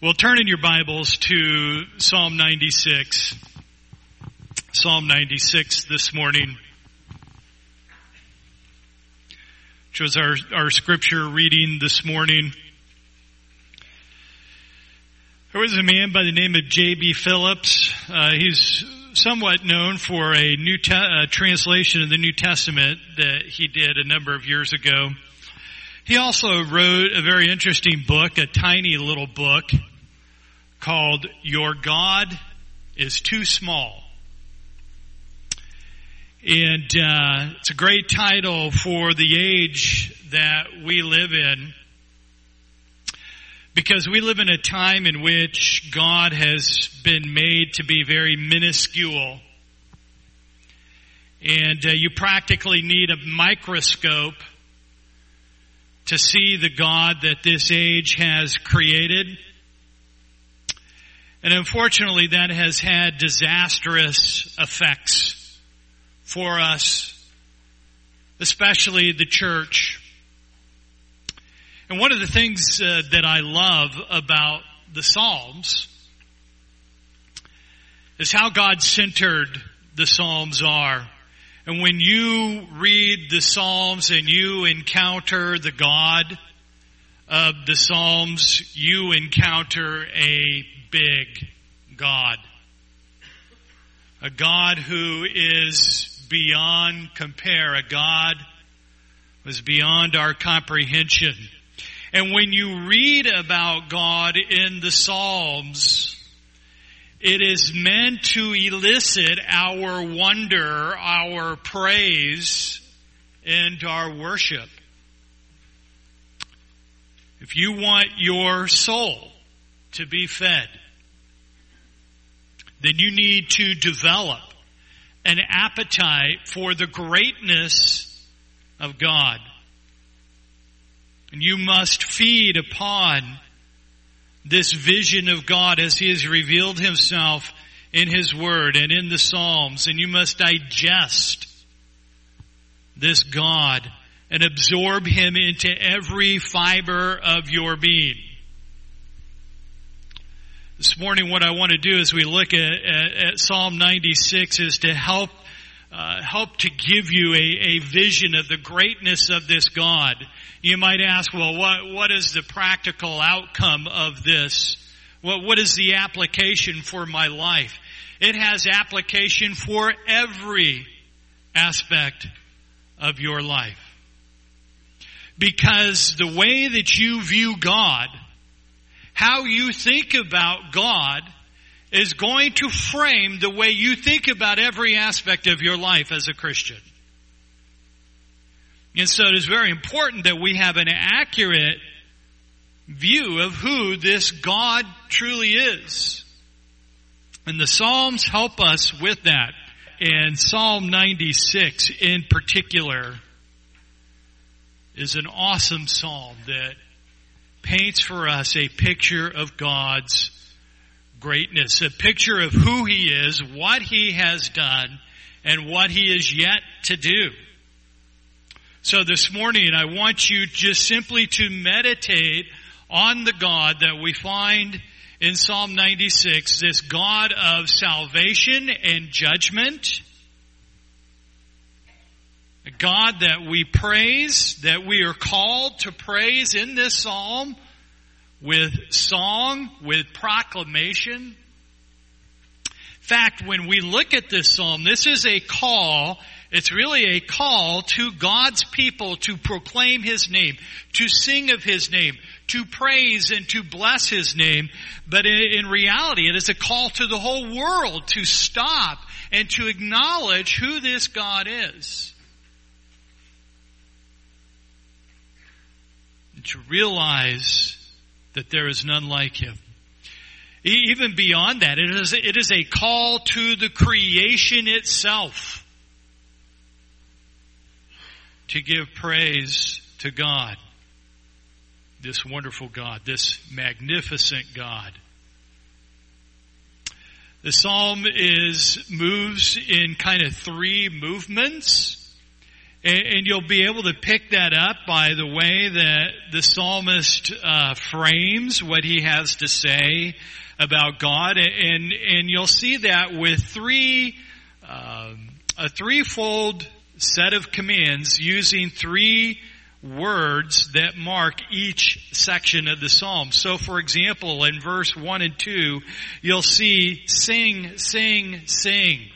Well, turn in your Bibles to Psalm 96. Psalm 96 this morning, which was our, our scripture reading this morning. There was a man by the name of J.B. Phillips. Uh, he's somewhat known for a new te- uh, translation of the New Testament that he did a number of years ago. He also wrote a very interesting book, a tiny little book called Your God is Too Small. And uh, it's a great title for the age that we live in because we live in a time in which God has been made to be very minuscule. And uh, you practically need a microscope to see the God that this age has created. And unfortunately that has had disastrous effects for us, especially the church. And one of the things uh, that I love about the Psalms is how God centered the Psalms are. And when you read the Psalms and you encounter the God of the Psalms, you encounter a big God. A God who is beyond compare, a God who is beyond our comprehension. And when you read about God in the Psalms, it is meant to elicit our wonder, our praise, and our worship. If you want your soul to be fed, then you need to develop an appetite for the greatness of God. And you must feed upon this vision of God as He has revealed Himself in His Word and in the Psalms. And you must digest this God and absorb Him into every fiber of your being. This morning what I want to do as we look at, at, at Psalm 96 is to help uh, help to give you a, a vision of the greatness of this God you might ask, well, what, what is the practical outcome of this? What, what is the application for my life? It has application for every aspect of your life. Because the way that you view God, how you think about God, is going to frame the way you think about every aspect of your life as a Christian. And so it is very important that we have an accurate view of who this God truly is. And the Psalms help us with that. And Psalm 96 in particular is an awesome psalm that paints for us a picture of God's greatness, a picture of who He is, what He has done, and what He is yet to do. So this morning I want you just simply to meditate on the God that we find in Psalm 96, this God of salvation and judgment. A God that we praise, that we are called to praise in this psalm with song, with proclamation. In fact, when we look at this psalm, this is a call it's really a call to God's people to proclaim His name, to sing of His name, to praise and to bless His name. But in reality, it is a call to the whole world to stop and to acknowledge who this God is. And to realize that there is none like Him. Even beyond that, it is, it is a call to the creation itself to give praise to God. This wonderful God, this magnificent God. The psalm is moves in kind of three movements. And, you'll be able to pick that up by the way that the psalmist uh, frames what he has to say about God, and and you'll see that with three um, a threefold set of commands using three words that mark each section of the psalm. So for example, in verse 1 and 2, you'll see sing, sing, sing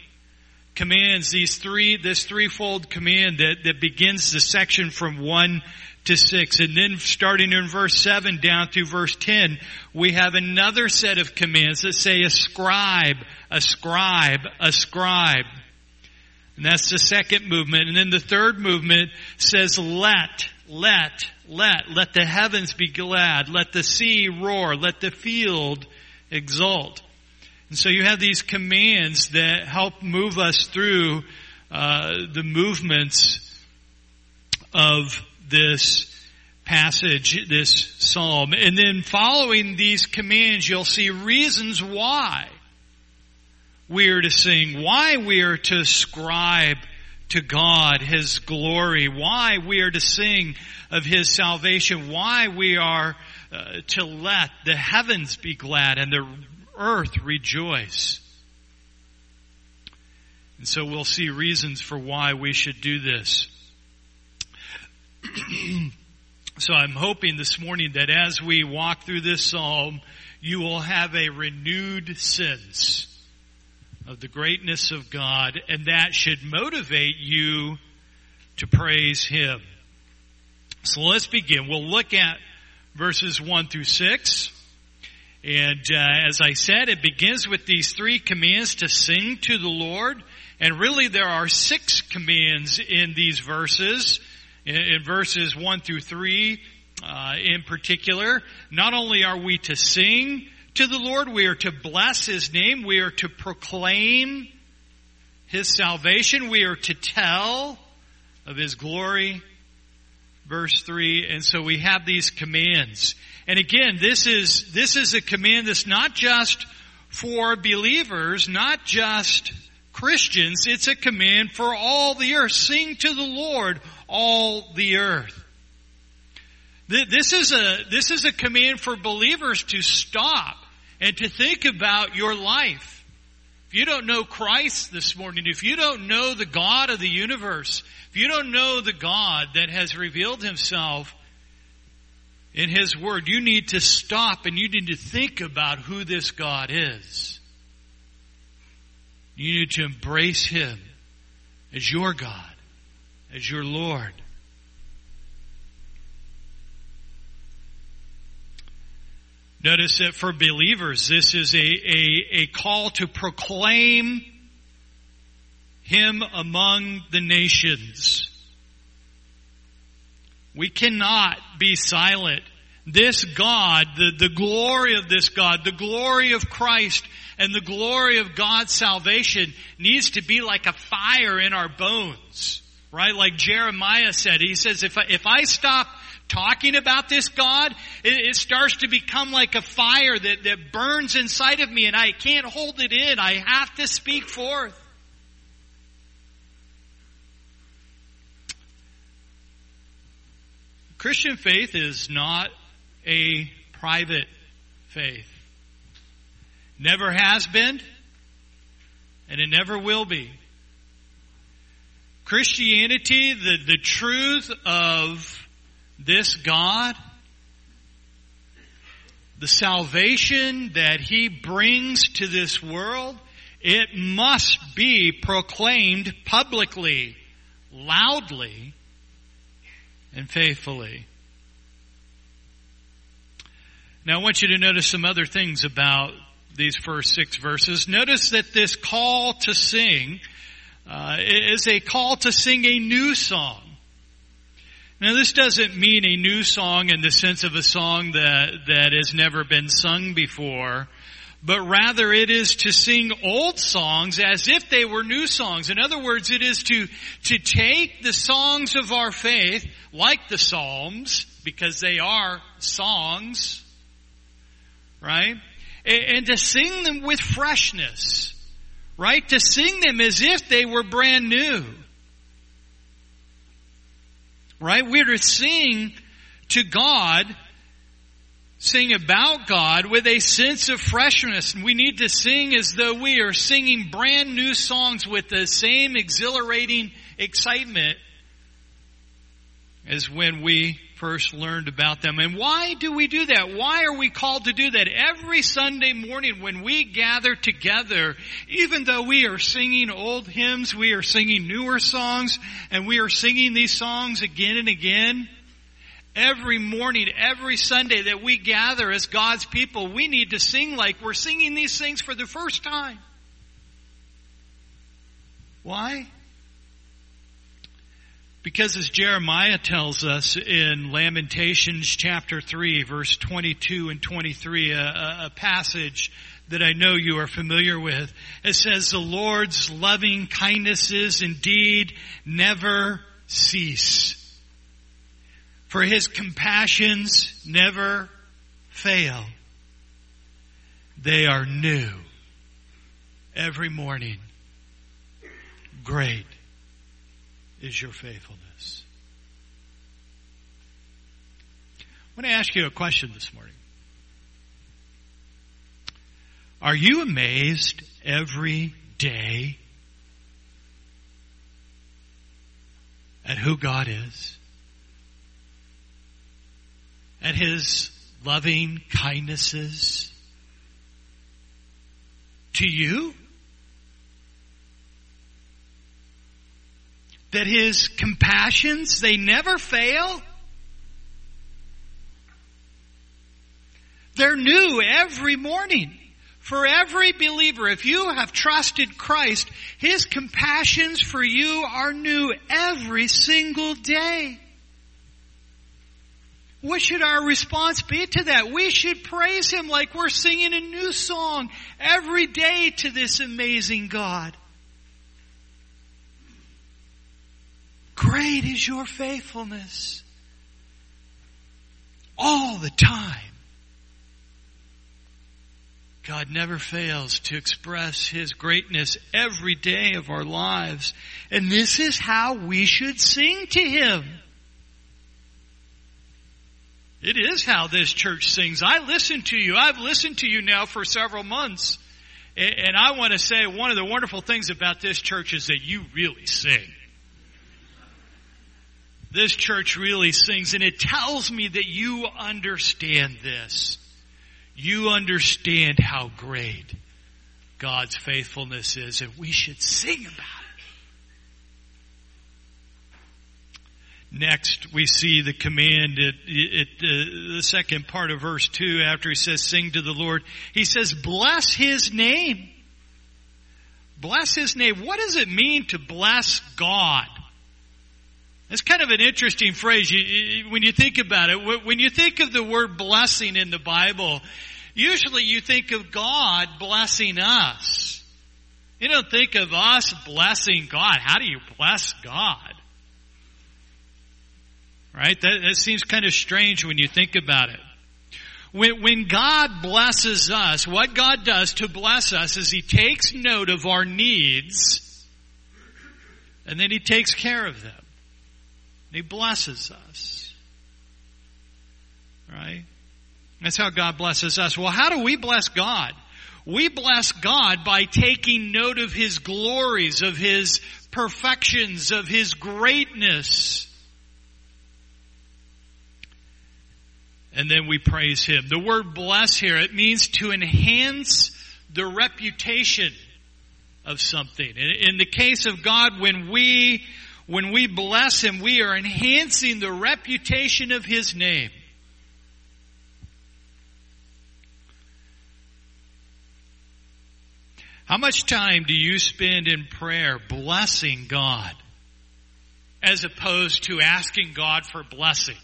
commands, these three, this threefold command that, that begins the section from 1 to 6. And then starting in verse 7 down through verse 10, we have another set of commands that say ascribe, ascribe, ascribe. And that's the second movement. And then the third movement says let, let, let, let the heavens be glad, let the sea roar, let the field exult. And so you have these commands that help move us through uh, the movements of this passage, this psalm. And then following these commands, you'll see reasons why we are to sing, why we are to ascribe to God His glory, why we are to sing of His salvation, why we are uh, to let the heavens be glad and the earth rejoice. And so we'll see reasons for why we should do this. so I'm hoping this morning that as we walk through this psalm, you will have a renewed sense of the greatness of God, and that should motivate you to praise Him. So let's begin. We'll look at verses 1 through 6. And uh, as I said, it begins with these three commands to sing to the Lord. And really there are six commands in these verses, in, in verses 1 through 3 uh, in particular. Not only are we to sing to the Lord, we are to bless His name, we are to proclaim His salvation, we are to tell of His glory. Verse 3, and so we have these commands. And again, this is, this is a command that's not just for believers, not just Christians. It's a command for all the earth. Sing to the Lord, all the earth. This is a, this is a command for believers to stop and to think about your life. If you don't know Christ this morning, if you don't know the God of the universe, if you don't know the God that has revealed himself in His Word, you need to stop and you need to think about who this God is. You need to embrace Him as your God, as your Lord. Notice that for believers, this is a, a, a call to proclaim Him among the nations. We cannot be silent. This God, the, the glory of this God, the glory of Christ, and the glory of God's salvation needs to be like a fire in our bones. Right? Like Jeremiah said, he says, if I, if I stop talking about this God, it, it, starts to become like a fire that, that burns inside of me and I can't hold it in. I have to speak forth. Christian faith is not a private faith. Never has been, and it never will be. Christianity, the, the truth of this God, the salvation that He brings to this world, it must be proclaimed publicly, loudly, and faithfully. Now I want you to notice some other things about these first six verses. Notice that this call to sing uh, is a call to sing a new song. Now this doesn't mean a new song in the sense of a song that, that has never been sung before but rather it is to sing old songs as if they were new songs. In other words, it is to, to take the songs of our faith, like the Psalms, because they are songs, right? And, and to sing them with freshness, right? To sing them as if they were brand new. Right? We're to sing to God, sing about God with a sense of freshness. And we need to sing as though we are singing brand new songs with the same exhilarating excitement as when we first learned about them. And why do we do that? Why are we called to do that? Every Sunday morning when we gather together, even though we are singing old hymns, we are singing newer songs, and we are singing these songs again and again. Every morning, every Sunday that we gather as God's people, we need to sing like we're singing these things for the first time. Why? Because as Jeremiah tells us in Lamentations chapter 3 verse 22 and 23, a, a, passage that I know you are familiar with, it says, the Lord's loving kindnesses indeed never cease. For his compassions never fail. They are new every morning. Great is your faithfulness. I want to ask you a question this morning. Are you amazed every day at who God is? At His loving kindnesses to you? That his compassions, they never fail. They're new every morning. For every believer, if you have trusted Christ, His compassions for you are new every single day. What should our response be to that? We should praise Him like we're singing a new song every day to this amazing God. Great is your faithfulness. All the time. God never fails to express His greatness every day of our lives. And this is how we should sing to Him. It is how this church sings. I listen to you. I've listened to you now for several months. And I want to say one of the wonderful things about this church is that you really sing this church really sings, and it tells me that you understand this. You understand how great God's faithfulness is, and we should sing about it. Next, we see the command at, uh, the second part of verse 2 after he says, Sing to the Lord. He says, Bless his name. Bless his name. What does it mean to bless God? It's kind of an interesting phrase when you think about it. When you think of the word blessing in the Bible, usually you think of God blessing us. You don't think of us blessing God. How do you bless God? Right? That, that seems kind of strange when you think about it. When, when God blesses us, what God does to bless us is He takes note of our needs and then He takes care of them. He blesses us. Right? That's how God blesses us. Well, how do we bless God? We bless God by taking note of His glories, of His perfections, of His greatness. And then we praise Him. The word bless here, it means to enhance the reputation of something. In the case of God, when we when we bless Him, we are enhancing the reputation of His name. How much time do you spend in prayer blessing God as opposed to asking God for blessing?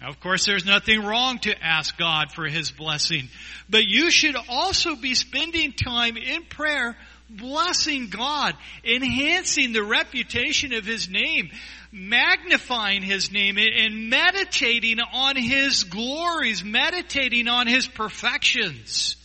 Now, of course, there's nothing wrong to ask God for His blessing, but you should also be spending time in prayer blessing God, enhancing the reputation of His name, magnifying His name, and meditating on His glories, meditating on His perfections.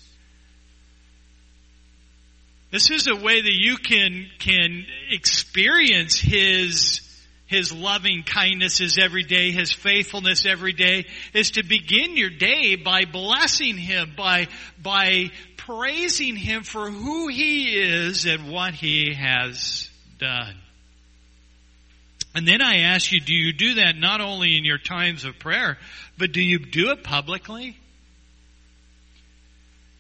This is a way that you can, can experience His His loving kindness is every day, His faithfulness every day, is to begin your day by blessing Him, by, by praising Him for who He is and what He has done. And then I ask you, do you do that not only in your times of prayer, but do you do it publicly?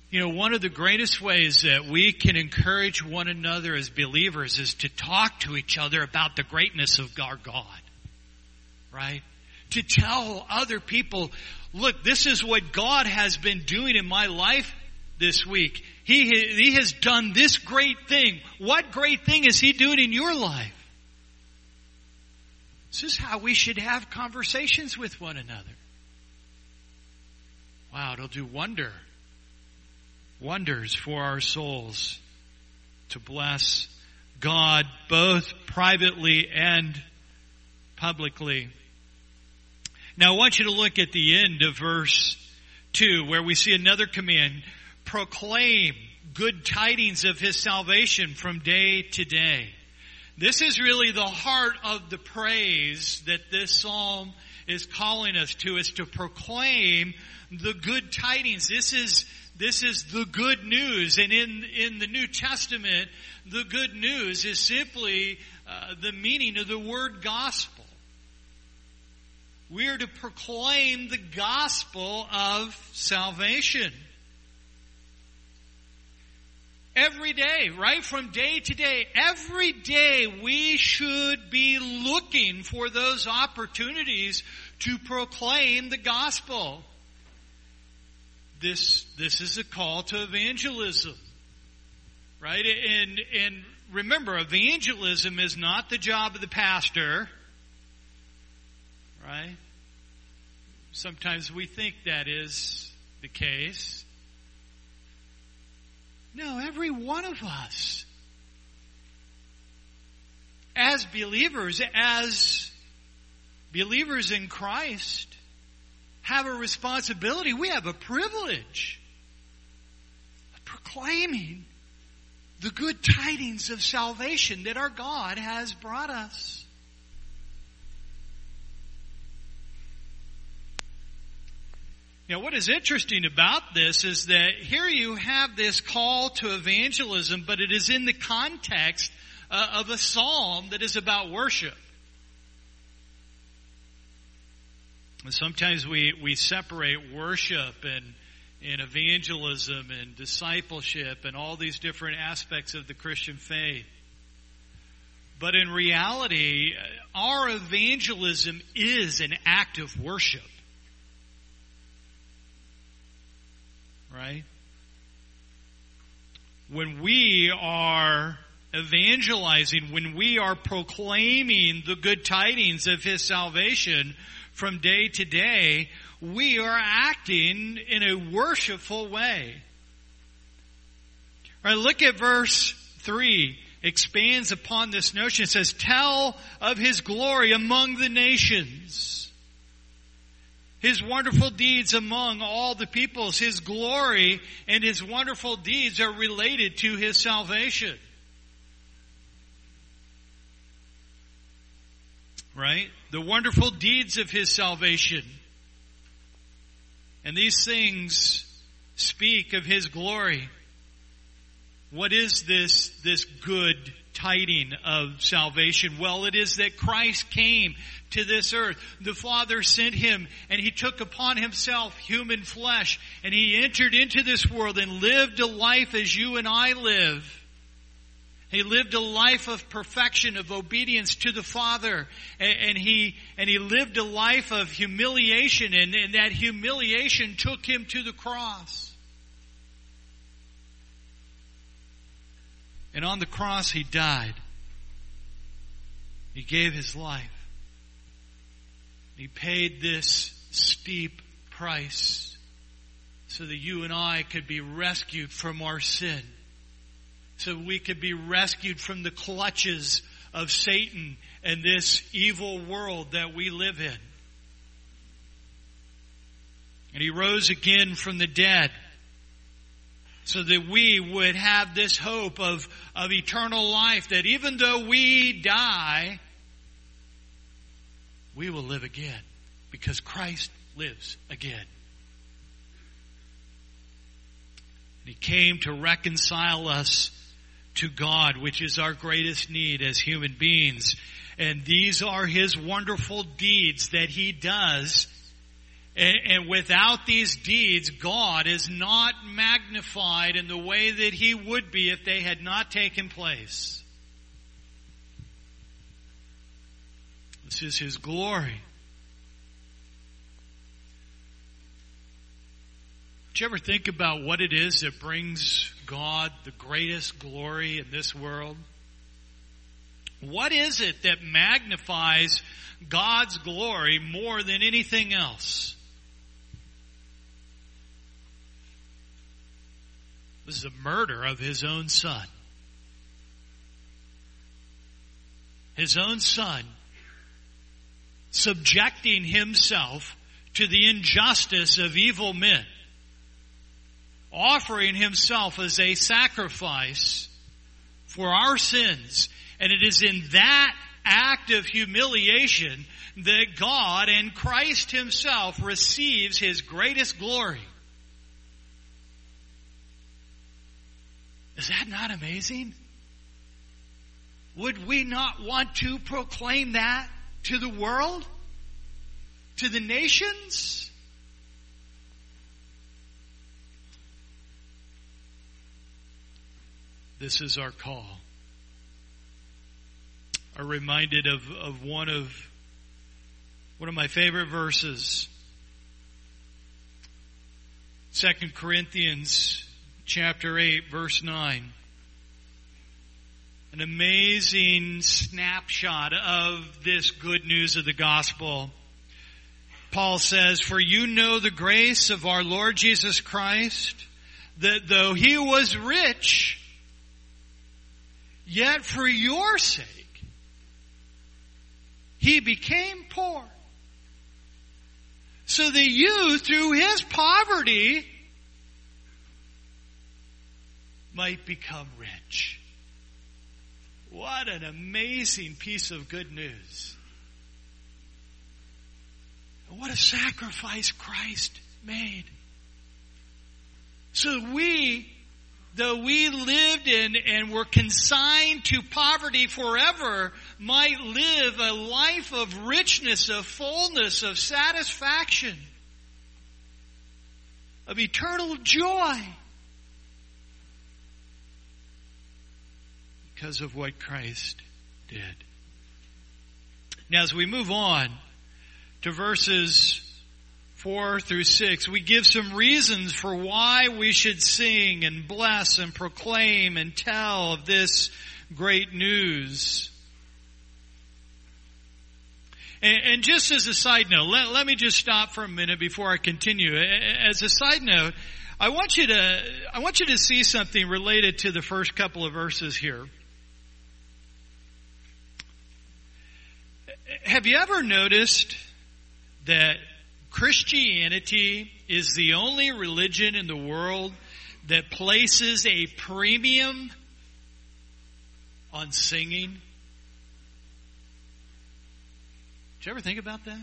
You know, one of the greatest ways that we can encourage one another as believers is to talk to each other about the greatness of our God. Right? To tell other people, look, this is what God has been doing in my life this week. He, he has done this great thing. What great thing is He doing in your life? This is how we should have conversations with one another. Wow, it'll do wonder wonders for our souls to bless God both privately and publicly. Now I want you to look at the end of verse 2 where we see another command, proclaim good tidings of His salvation from day to day. This is really the heart of the praise that this psalm is calling us to, is to proclaim the good tidings. This is this is the good news. And in, in the New Testament, the good news is simply uh, the meaning of the word gospel. We are to proclaim the gospel of salvation. Every day, right from day to day, every day we should be looking for those opportunities to proclaim the gospel this, this is a call to evangelism. Right? And, and remember, evangelism is not the job of the pastor. Right? Sometimes we think that is the case. No, every one of us, as believers, as believers in Christ, have a responsibility. We have a privilege of proclaiming the good tidings of salvation that our God has brought us. Now, what is interesting about this is that here you have this call to evangelism, but it is in the context uh, of a psalm that is about worship. sometimes we, we separate worship and, and evangelism and discipleship and all these different aspects of the Christian faith. But in reality, our evangelism is an act of worship. Right? When we are evangelizing, when we are proclaiming the good tidings of His salvation, from day to day, we are acting in a worshipful way. Right, look at verse 3 expands upon this notion. It says, tell of his glory among the nations. His wonderful deeds among all the peoples. His glory and his wonderful deeds are related to his salvation. Right? the wonderful deeds of his salvation. And these things speak of his glory. What is this, this good tiding of salvation? Well, it is that Christ came to this earth. The Father sent him and he took upon himself human flesh and he entered into this world and lived a life as you and I live. He lived a life of perfection, of obedience to the Father, and, and he and he lived a life of humiliation, and, and that humiliation took him to the cross. And on the cross, he died. He gave his life. He paid this steep price so that you and I could be rescued from our sin so we could be rescued from the clutches of Satan and this evil world that we live in. And he rose again from the dead so that we would have this hope of, of eternal life that even though we die, we will live again because Christ lives again. He came to reconcile us to God, which is our greatest need as human beings. And these are His wonderful deeds that He does. And, without these deeds, God is not magnified in the way that He would be if they had not taken place. This is His glory. Do you ever think about what it is that brings God the greatest glory in this world? What is it that magnifies God's glory more than anything else? This is the murder of his own son. His own son subjecting himself to the injustice of evil men offering himself as a sacrifice for our sins. And it is in that act of humiliation that God and Christ himself receives his greatest glory. Is that not amazing? Would we not want to proclaim that to the world? To the nations? This is our call. Are reminded of, of one of one of my favorite verses. Second Corinthians chapter 8 verse 9. An amazing snapshot of this good news of the gospel. Paul says, For you know the grace of our Lord Jesus Christ, that though he was rich, Yet for your sake, he became poor. So that you, through his poverty, might become rich. What an amazing piece of good news. What a sacrifice Christ made. So we though we lived in and were consigned to poverty forever, might live a life of richness, of fullness, of satisfaction, of eternal joy. Because of what Christ did. Now as we move on to verses 4 through 6, we give some reasons for why we should sing and bless and proclaim and tell of this great news. And, just as a side note, let, let me just stop for a minute before I continue. As a side note, I want you to, I want you to see something related to the first couple of verses here. Have you ever noticed that Christianity is the only religion in the world that places a premium on singing. Did you ever think about that?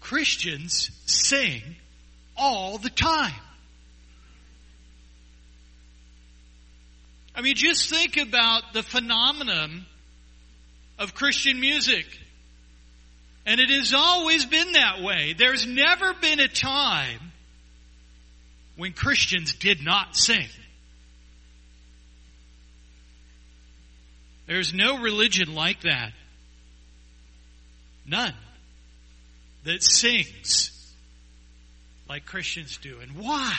Christians sing all the time. I mean, just think about the phenomenon of Christian music. And it has always been that way. There's never been a time when Christians did not sing. There's no religion like that. None that sings like Christians do. And why?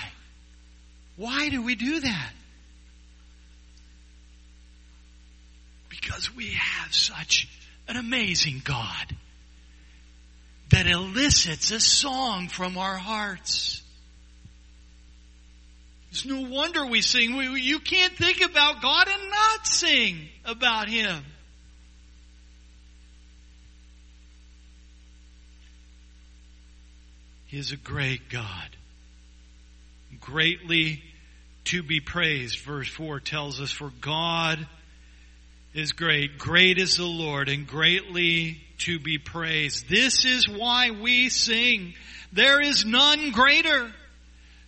Why do we do that? Because we have such an amazing God that elicits a song from our hearts. It's no wonder we sing. We, you can't think about God and not sing about Him. He is a great God, greatly to be praised. Verse 4 tells us, For God is great. Great is the Lord and greatly to be praised. This is why we sing. There is none greater.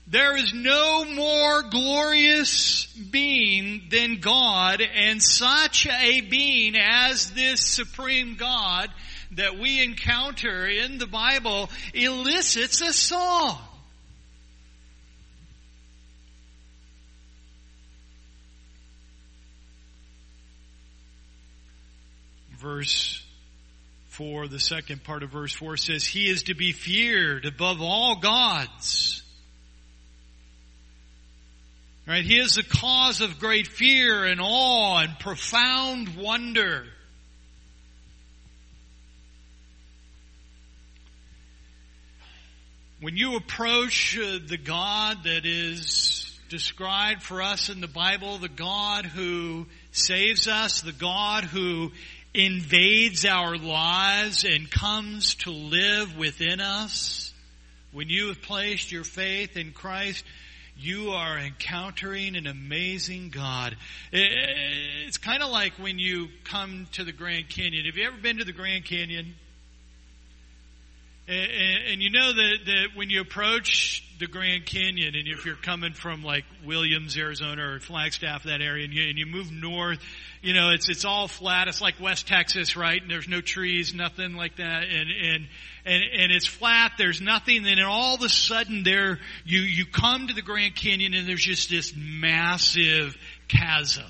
There is no more glorious being than God and such a being as this supreme God that we encounter in the Bible elicits a song. Verse 4, the second part of verse 4 says, He is to be feared above all gods. Right? He is the cause of great fear and awe and profound wonder. When you approach uh, the God that is described for us in the Bible, the God who saves us, the God who invades our lives and comes to live within us, when you have placed your faith in Christ, you are encountering an amazing God. It's kind of like when you come to the Grand Canyon. Have you ever been to the Grand Canyon? And, you know that, that when you approach the Grand Canyon, and if you're coming from like Williams, Arizona, or Flagstaff, that area, and you, and you move north, you know it's it's all flat. It's like West Texas, right? And there's no trees, nothing like that, and and and, and it's flat. There's nothing. And then all of a sudden, there you you come to the Grand Canyon, and there's just this massive chasm.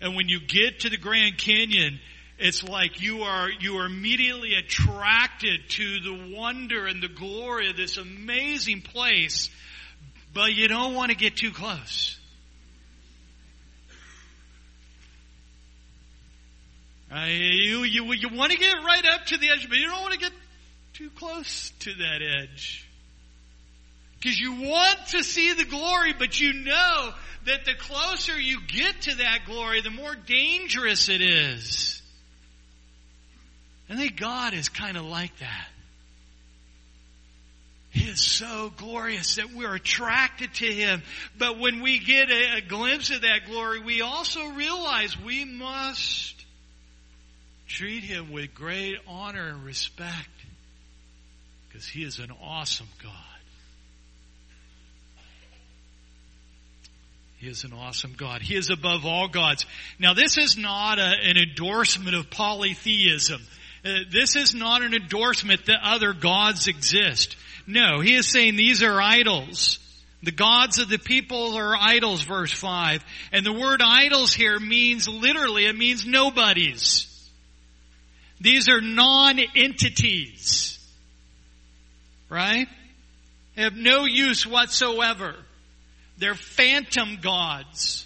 And when you get to the Grand Canyon, it's like you are you are immediately attracted to the wonder and the glory of this amazing place, but you don't want to get too close. Uh, you, you, you want to get right up to the edge, but you don't want to get too close to that edge. Because you want to see the glory, but you know that the closer you get to that glory, the more dangerous it is. And think God is kind of like that. He is so glorious that we're attracted to Him. But when we get a, a glimpse of that glory, we also realize we must treat him with great honor and respect because he is an awesome God. He is an awesome God. He is above all gods. Now this is not a, an endorsement of polytheism. Uh, this is not an endorsement that other gods exist. No, he is saying these are idols. The gods of the people are idols, verse 5. And the word idols here means literally, it means nobodies. These are non-entities. Right? They have no use whatsoever. They're phantom gods.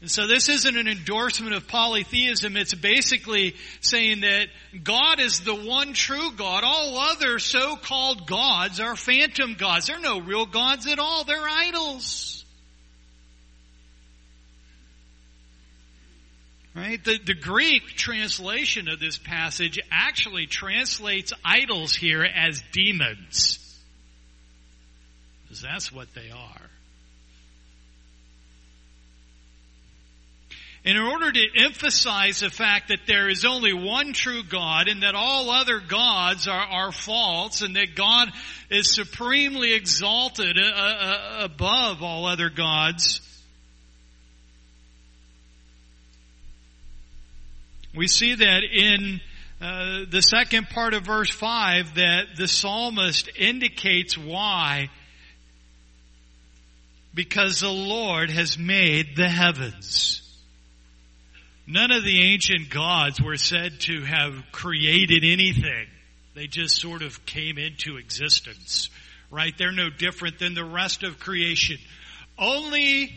And so this isn't an endorsement of polytheism. It's basically saying that God is the one true God. All other so-called gods are phantom gods. They're no real gods at all. They're idols. Right? The, the Greek translation of this passage actually translates idols here as demons. Because that's what they are. In order to emphasize the fact that there is only one true God and that all other gods are, are false and that God is supremely exalted uh, uh, above all other gods, We see that in uh, the second part of verse 5 that the psalmist indicates why. Because the Lord has made the heavens. None of the ancient gods were said to have created anything. They just sort of came into existence. Right? They're no different than the rest of creation. Only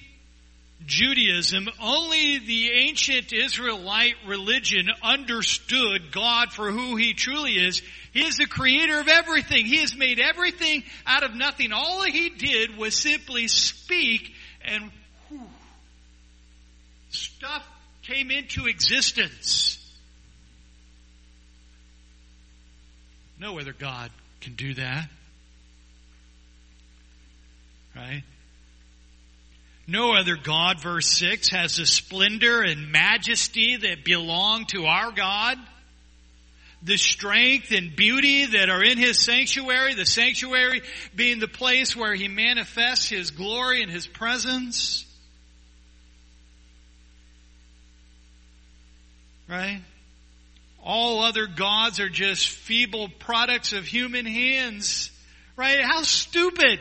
Judaism, only the ancient Israelite religion understood God for who He truly is. He is the creator of everything. He has made everything out of nothing. All He did was simply speak and whew, stuff came into existence. No other God can do that. Right? No other God, verse 6, has the splendor and majesty that belong to our God. The strength and beauty that are in His sanctuary, the sanctuary being the place where He manifests His glory and His presence. Right? All other gods are just feeble products of human hands. Right? How stupid.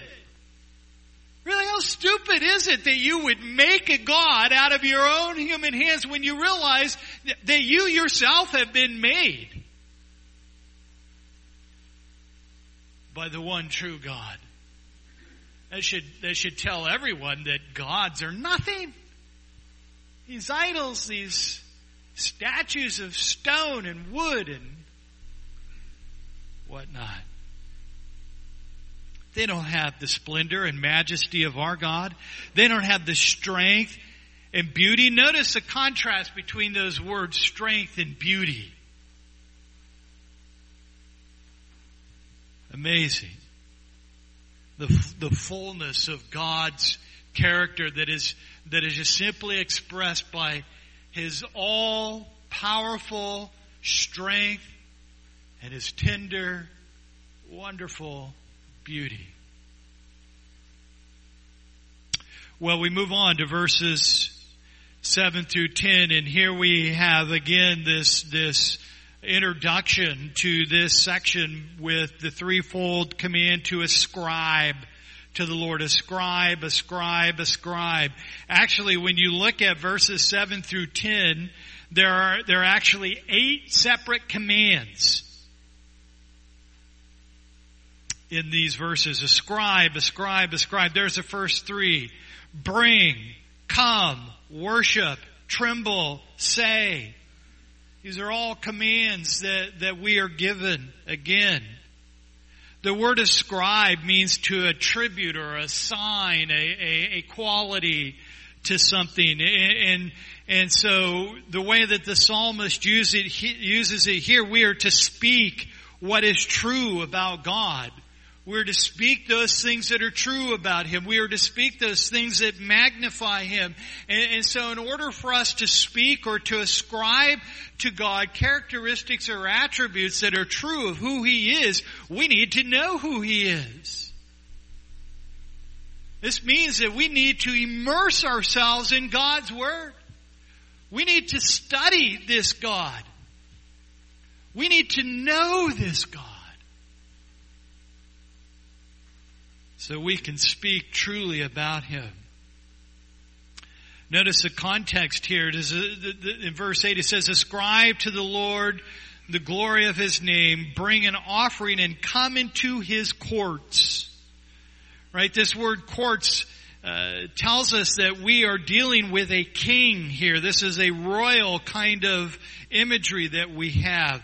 Really, how stupid is it that you would make a God out of your own human hands when you realize that you yourself have been made by the one true God? That should, that should tell everyone that gods are nothing. These idols, these statues of stone and wood and whatnot. They don't have the splendor and majesty of our God. They don't have the strength and beauty. Notice the contrast between those words, strength and beauty. Amazing. The, the fullness of God's character that is, that is just simply expressed by His all powerful strength and His tender, wonderful beauty. Well, we move on to verses 7 through 10, and here we have again this, this introduction to this section with the threefold command to ascribe to the Lord. Ascribe, ascribe, ascribe. Actually, when you look at verses 7 through 10, there are, there are actually eight separate commands in these verses. Ascribe, ascribe, ascribe. There's the first three. Bring, come, worship, tremble, say. These are all commands that, that we are given again. The word ascribe means to attribute or assign a, a, a quality to something. And, and so the way that the psalmist it, uses it here, we are to speak what is true about God. We're to speak those things that are true about Him. We are to speak those things that magnify Him. And, and, so in order for us to speak or to ascribe to God characteristics or attributes that are true of who He is, we need to know who He is. This means that we need to immerse ourselves in God's Word. We need to study this God. We need to know this God. So we can speak truly about Him. Notice the context here. in verse 8 it says, Ascribe to the Lord the glory of His name, bring an offering and come into His courts. Right? This word courts uh, tells us that we are dealing with a king here. This is a royal kind of imagery that we have.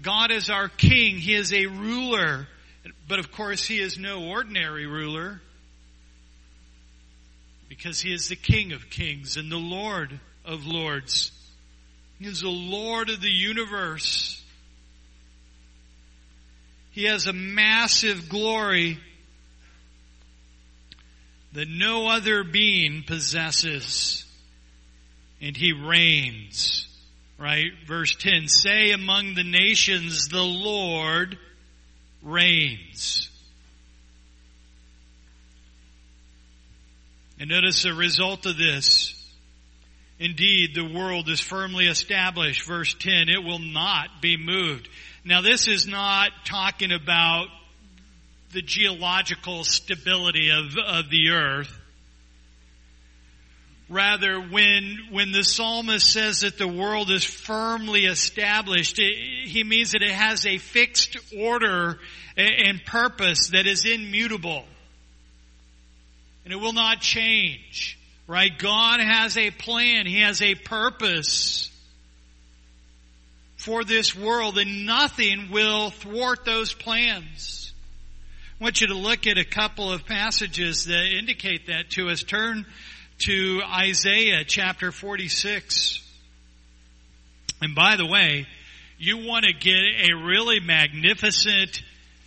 God is our king. He is a ruler. But of course, he is no ordinary ruler because he is the King of kings and the Lord of lords. He is the Lord of the universe. He has a massive glory that no other being possesses. And he reigns. Right? Verse 10, say among the nations, the Lord reigns. And notice the result of this. Indeed, the world is firmly established. Verse 10, it will not be moved. Now this is not talking about the geological stability of, of the earth. Rather, when, when the psalmist says that the world is firmly established, it, he means that it has a fixed order and purpose that is immutable. And it will not change. Right? God has a plan. He has a purpose for this world and nothing will thwart those plans. I want you to look at a couple of passages that indicate that to us. Turn to Isaiah chapter 46. And by the way, you want to get a really magnificent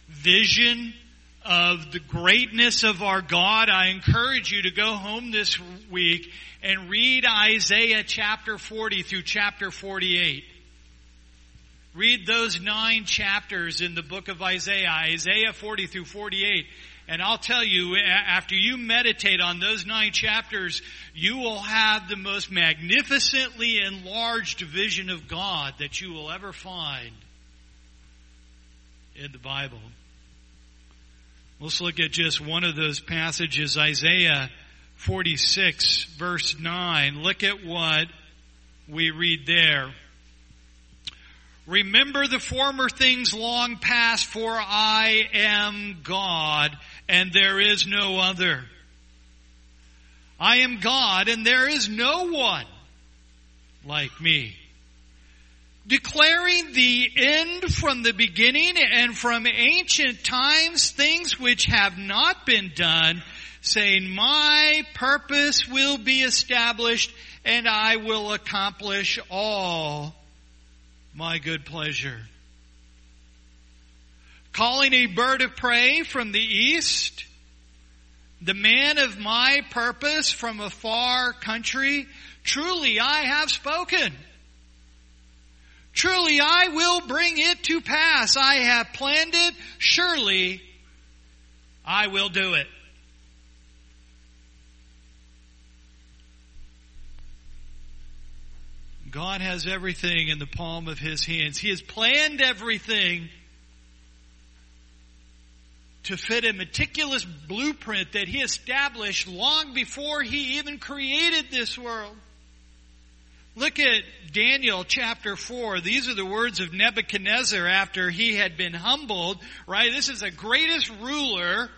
vision of the greatness of our God, I encourage you to go home this week and read Isaiah chapter 40 through chapter 48. Read those nine chapters in the book of Isaiah, Isaiah 40 through 48. And I'll tell you, after you meditate on those nine chapters, you will have the most magnificently enlarged vision of God that you will ever find in the Bible. Let's look at just one of those passages, Isaiah 46 verse 9. Look at what we read there. Remember the former things long past, for I am God, and there is no other. I am God, and there is no one like me declaring the end from the beginning and from ancient times, things which have not been done, saying, my purpose will be established and I will accomplish all my good pleasure. Calling a bird of prey from the east, the man of my purpose from a far country, truly I have spoken. Truly I will bring it to pass. I have planned it. Surely I will do it. God has everything in the palm of His hands. He has planned everything to fit a meticulous blueprint that He established long before He even created this world. Look at Daniel chapter 4. These are the words of Nebuchadnezzar after he had been humbled, right? This is the greatest ruler,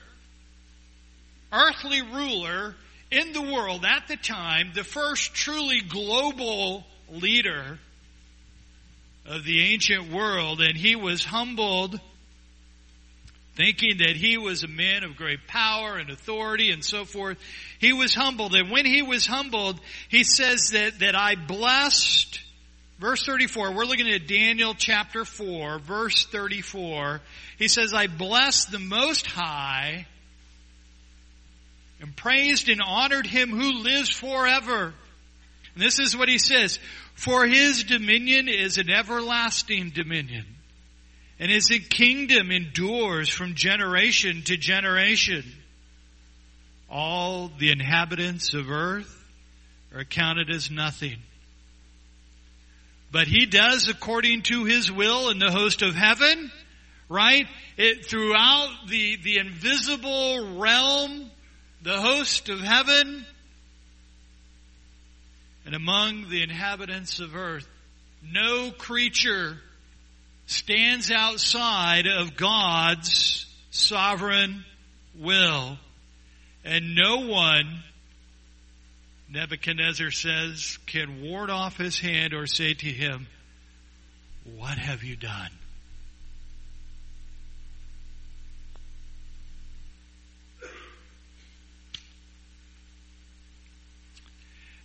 earthly ruler in the world at the time, the first truly global leader of the ancient world, and he was humbled thinking that he was a man of great power and authority and so forth. He was humbled. And when he was humbled, he says that, that I blessed, verse 34, we're looking at Daniel chapter 4, verse 34. He says, I blessed the Most High and praised and honored him who lives forever. And this is what he says, for his dominion is an everlasting dominion and his kingdom endures from generation to generation. All the inhabitants of earth are counted as nothing. But he does according to his will in the host of heaven, right? It, throughout the, the invisible realm, the host of heaven, and among the inhabitants of earth, no creature stands outside of God's sovereign will. And no one, Nebuchadnezzar says, can ward off his hand or say to him, What have you done?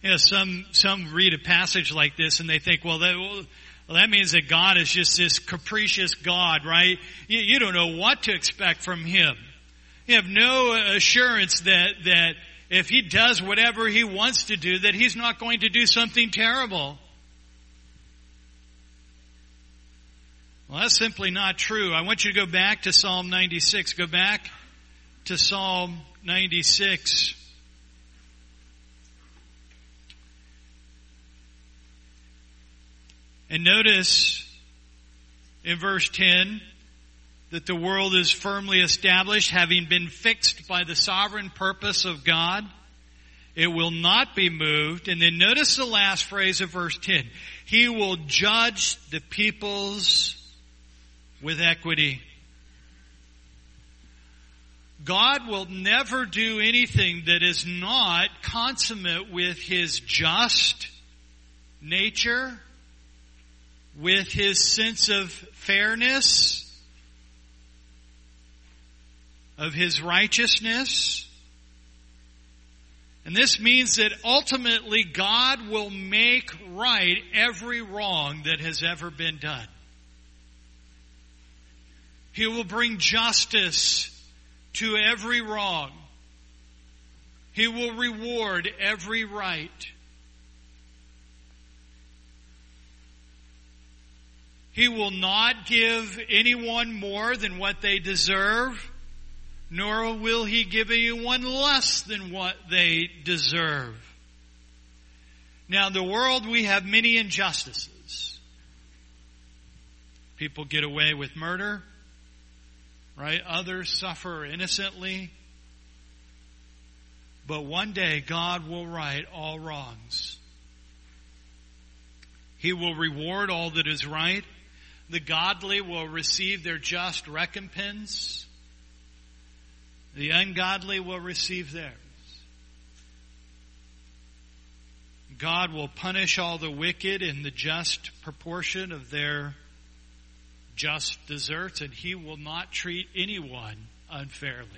You know, some some read a passage like this and they think, well, that, well well, that means that God is just this capricious God, right? You, you don't know what to expect from Him. You have no assurance that, that if He does whatever He wants to do, that He's not going to do something terrible. Well, that's simply not true. I want you to go back to Psalm 96. Go back to Psalm 96. And notice in verse 10 that the world is firmly established, having been fixed by the sovereign purpose of God. It will not be moved. And then notice the last phrase of verse 10. He will judge the peoples with equity. God will never do anything that is not consummate with His just nature with his sense of fairness, of his righteousness. And this means that ultimately God will make right every wrong that has ever been done. He will bring justice to every wrong. He will reward every right. He will not give anyone more than what they deserve, nor will he give anyone less than what they deserve. Now, in the world, we have many injustices. People get away with murder, right? Others suffer innocently. But one day, God will right all wrongs. He will reward all that is right the godly will receive their just recompense. The ungodly will receive theirs. God will punish all the wicked in the just proportion of their just deserts, and He will not treat anyone unfairly.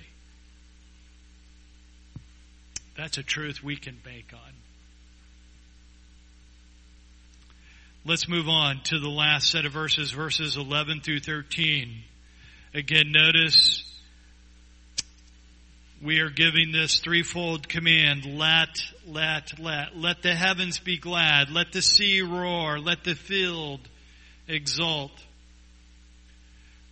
That's a truth we can bank on. Let's move on to the last set of verses, verses 11 through 13. Again, notice we are giving this threefold command. Let, let, let. Let the heavens be glad. Let the sea roar. Let the field exult.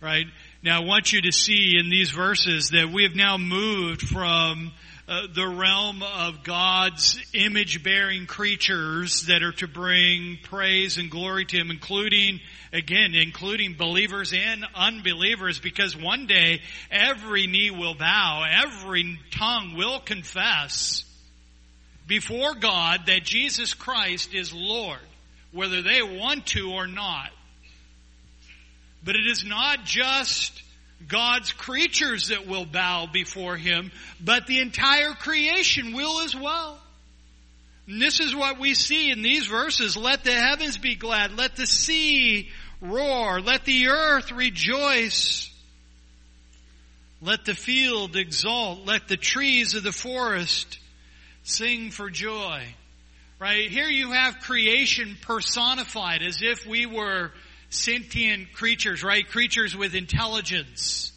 Right? Now I want you to see in these verses that we have now moved from uh, the realm of God's image bearing creatures that are to bring praise and glory to Him, including, again, including believers and unbelievers, because one day every knee will bow, every tongue will confess before God that Jesus Christ is Lord, whether they want to or not. But it is not just God's creatures that will bow before Him, but the entire creation will as well. And this is what we see in these verses. Let the heavens be glad. Let the sea roar. Let the earth rejoice. Let the field exult. Let the trees of the forest sing for joy. Right? Here you have creation personified as if we were sentient creatures, right? Creatures with intelligence,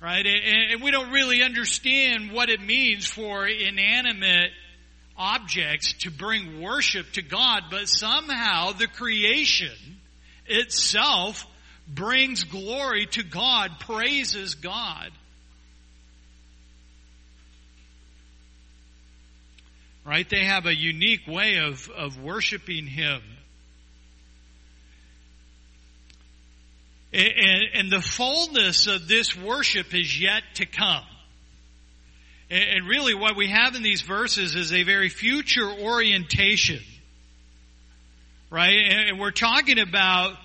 right? And, and we don't really understand what it means for inanimate objects to bring worship to God, but somehow the creation itself brings glory to God, praises God. Right? They have a unique way of, of worshiping Him. And, and the fullness of this worship is yet to come. And really what we have in these verses is a very future orientation. Right? And we're talking about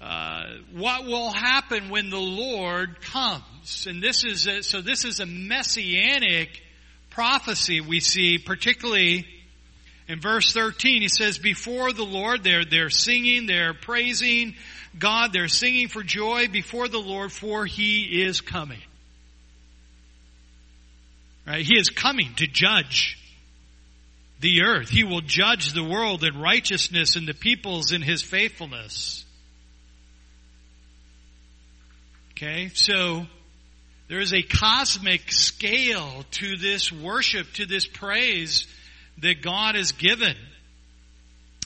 uh, what will happen when the Lord comes. And this is a, so this is a messianic prophecy we see, particularly in verse 13. He says, before the Lord, they're, they're singing, they're praising, God, they're singing for joy before the Lord, for He is coming. Right? He is coming to judge the earth. He will judge the world in righteousness and the peoples in His faithfulness. Okay, so there is a cosmic scale to this worship, to this praise that God has given.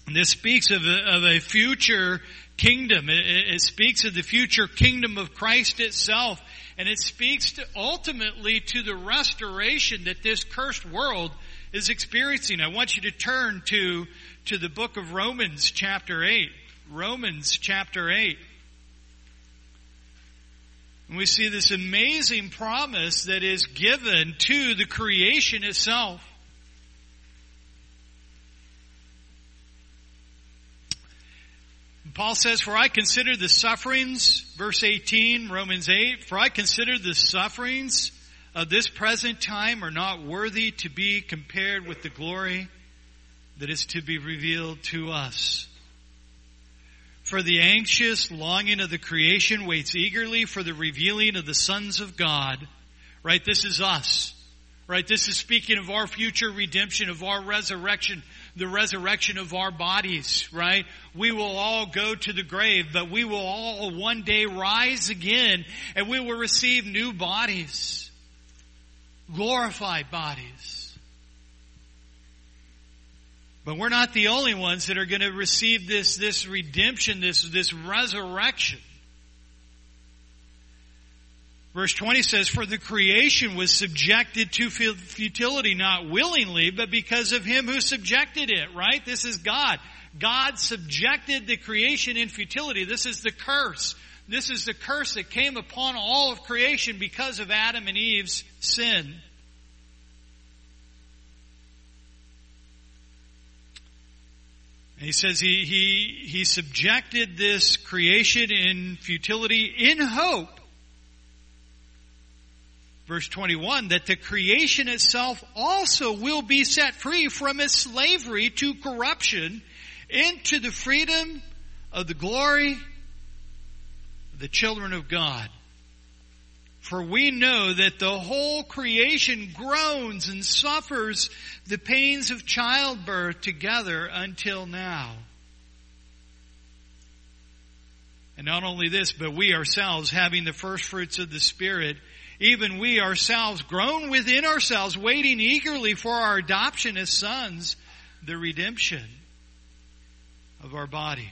And this speaks of a, of a future kingdom. It, it, speaks of the future kingdom of Christ itself. And it speaks to ultimately to the restoration that this cursed world is experiencing. I want you to turn to, to the book of Romans chapter 8. Romans chapter 8. And we see this amazing promise that is given to the creation itself. Paul says, For I consider the sufferings, verse 18, Romans 8, for I consider the sufferings of this present time are not worthy to be compared with the glory that is to be revealed to us. For the anxious longing of the creation waits eagerly for the revealing of the sons of God. Right? This is us. Right? This is speaking of our future redemption, of our resurrection the resurrection of our bodies, right? We will all go to the grave, but we will all one day rise again and we will receive new bodies. glorified bodies. But we're not the only ones that are going to receive this, this redemption, this, this resurrection. Verse 20 says, For the creation was subjected to futility, not willingly, but because of him who subjected it, right? This is God. God subjected the creation in futility. This is the curse. This is the curse that came upon all of creation because of Adam and Eve's sin. He says he, he, he subjected this creation in futility in hope verse 21, that the creation itself also will be set free from its slavery to corruption into the freedom of the glory of the children of God. For we know that the whole creation groans and suffers the pains of childbirth together until now. And not only this, but we ourselves, having the first fruits of the Spirit, even we ourselves, groan within ourselves, waiting eagerly for our adoption as sons, the redemption of our body.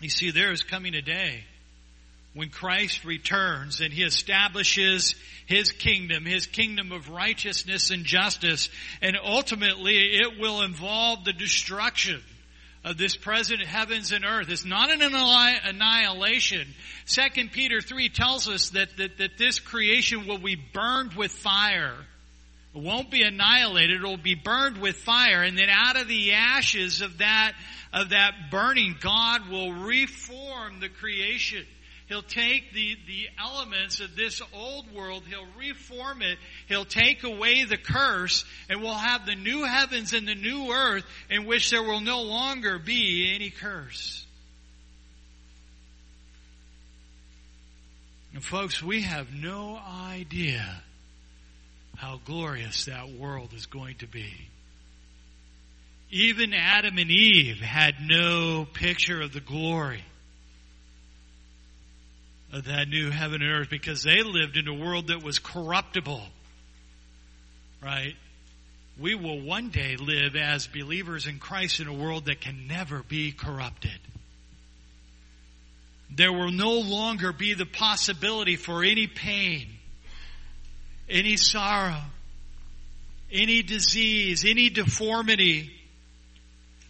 You see, there is coming a day when Christ returns and he establishes his kingdom, his kingdom of righteousness and justice, and ultimately it will involve the destruction of this present heavens and earth. It's not an annihilation. Second Peter 3 tells us that, that, that this creation will be burned with fire. It won't be annihilated, it will be burned with fire, and then out of the ashes of that, of that burning, God will reform the creation. He'll take the, the elements of this old world, He'll reform it, He'll take away the curse, and we'll have the new heavens and the new earth in which there will no longer be any curse. And folks, we have no idea how glorious that world is going to be. Even Adam and Eve had no picture of the glory of that new heaven and earth because they lived in a world that was corruptible. Right? We will one day live as believers in Christ in a world that can never be corrupted. There will no longer be the possibility for any pain, any sorrow, any disease, any deformity,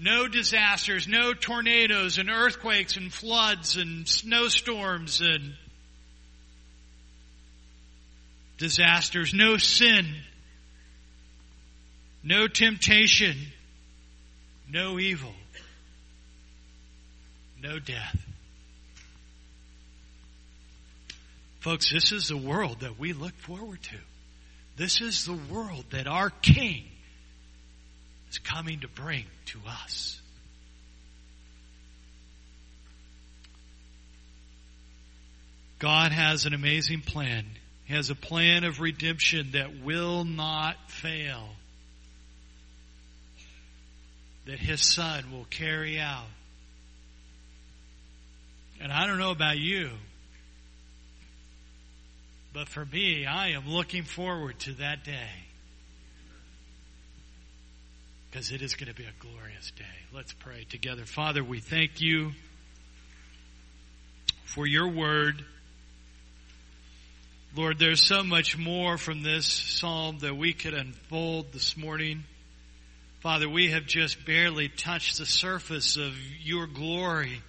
no disasters, no tornadoes and earthquakes and floods and snowstorms and disasters, no sin, no temptation, no evil, no death. Folks, this is the world that we look forward to. This is the world that our King is coming to bring to us. God has an amazing plan. He has a plan of redemption that will not fail. That His Son will carry out. And I don't know about you, but for me, I am looking forward to that day because it is going to be a glorious day. Let's pray together. Father, we thank you for your word. Lord, there's so much more from this psalm that we could unfold this morning. Father, we have just barely touched the surface of your glory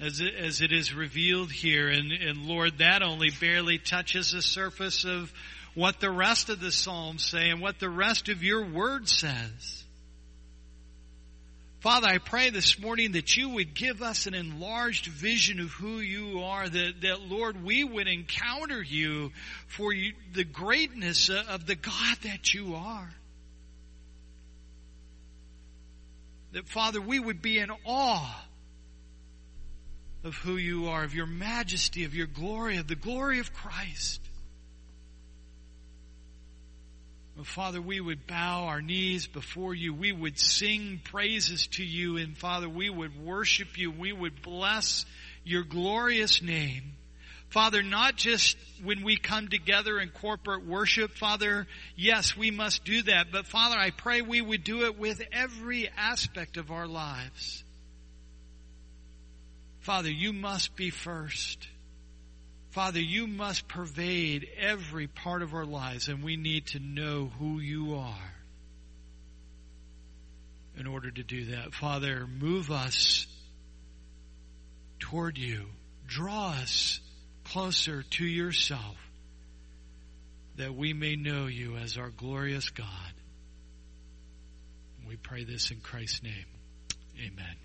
as it, as it is revealed here. And, and Lord, that only barely touches the surface of what the rest of the Psalms say and what the rest of your word says. Father, I pray this morning that you would give us an enlarged vision of who you are, that, that Lord, we would encounter you for you, the greatness of the God that you are. That Father, we would be in awe of who you are, of your majesty, of your glory, of the glory of Christ. Oh, Father, we would bow our knees before you. We would sing praises to you. And Father, we would worship you. We would bless your glorious name. Father, not just when we come together in corporate worship, Father, yes, we must do that, but Father, I pray we would do it with every aspect of our lives. Father, you must be first. Father, you must pervade every part of our lives, and we need to know who you are in order to do that. Father, move us toward you. Draw us closer to yourself that we may know you as our glorious God. We pray this in Christ's name. Amen.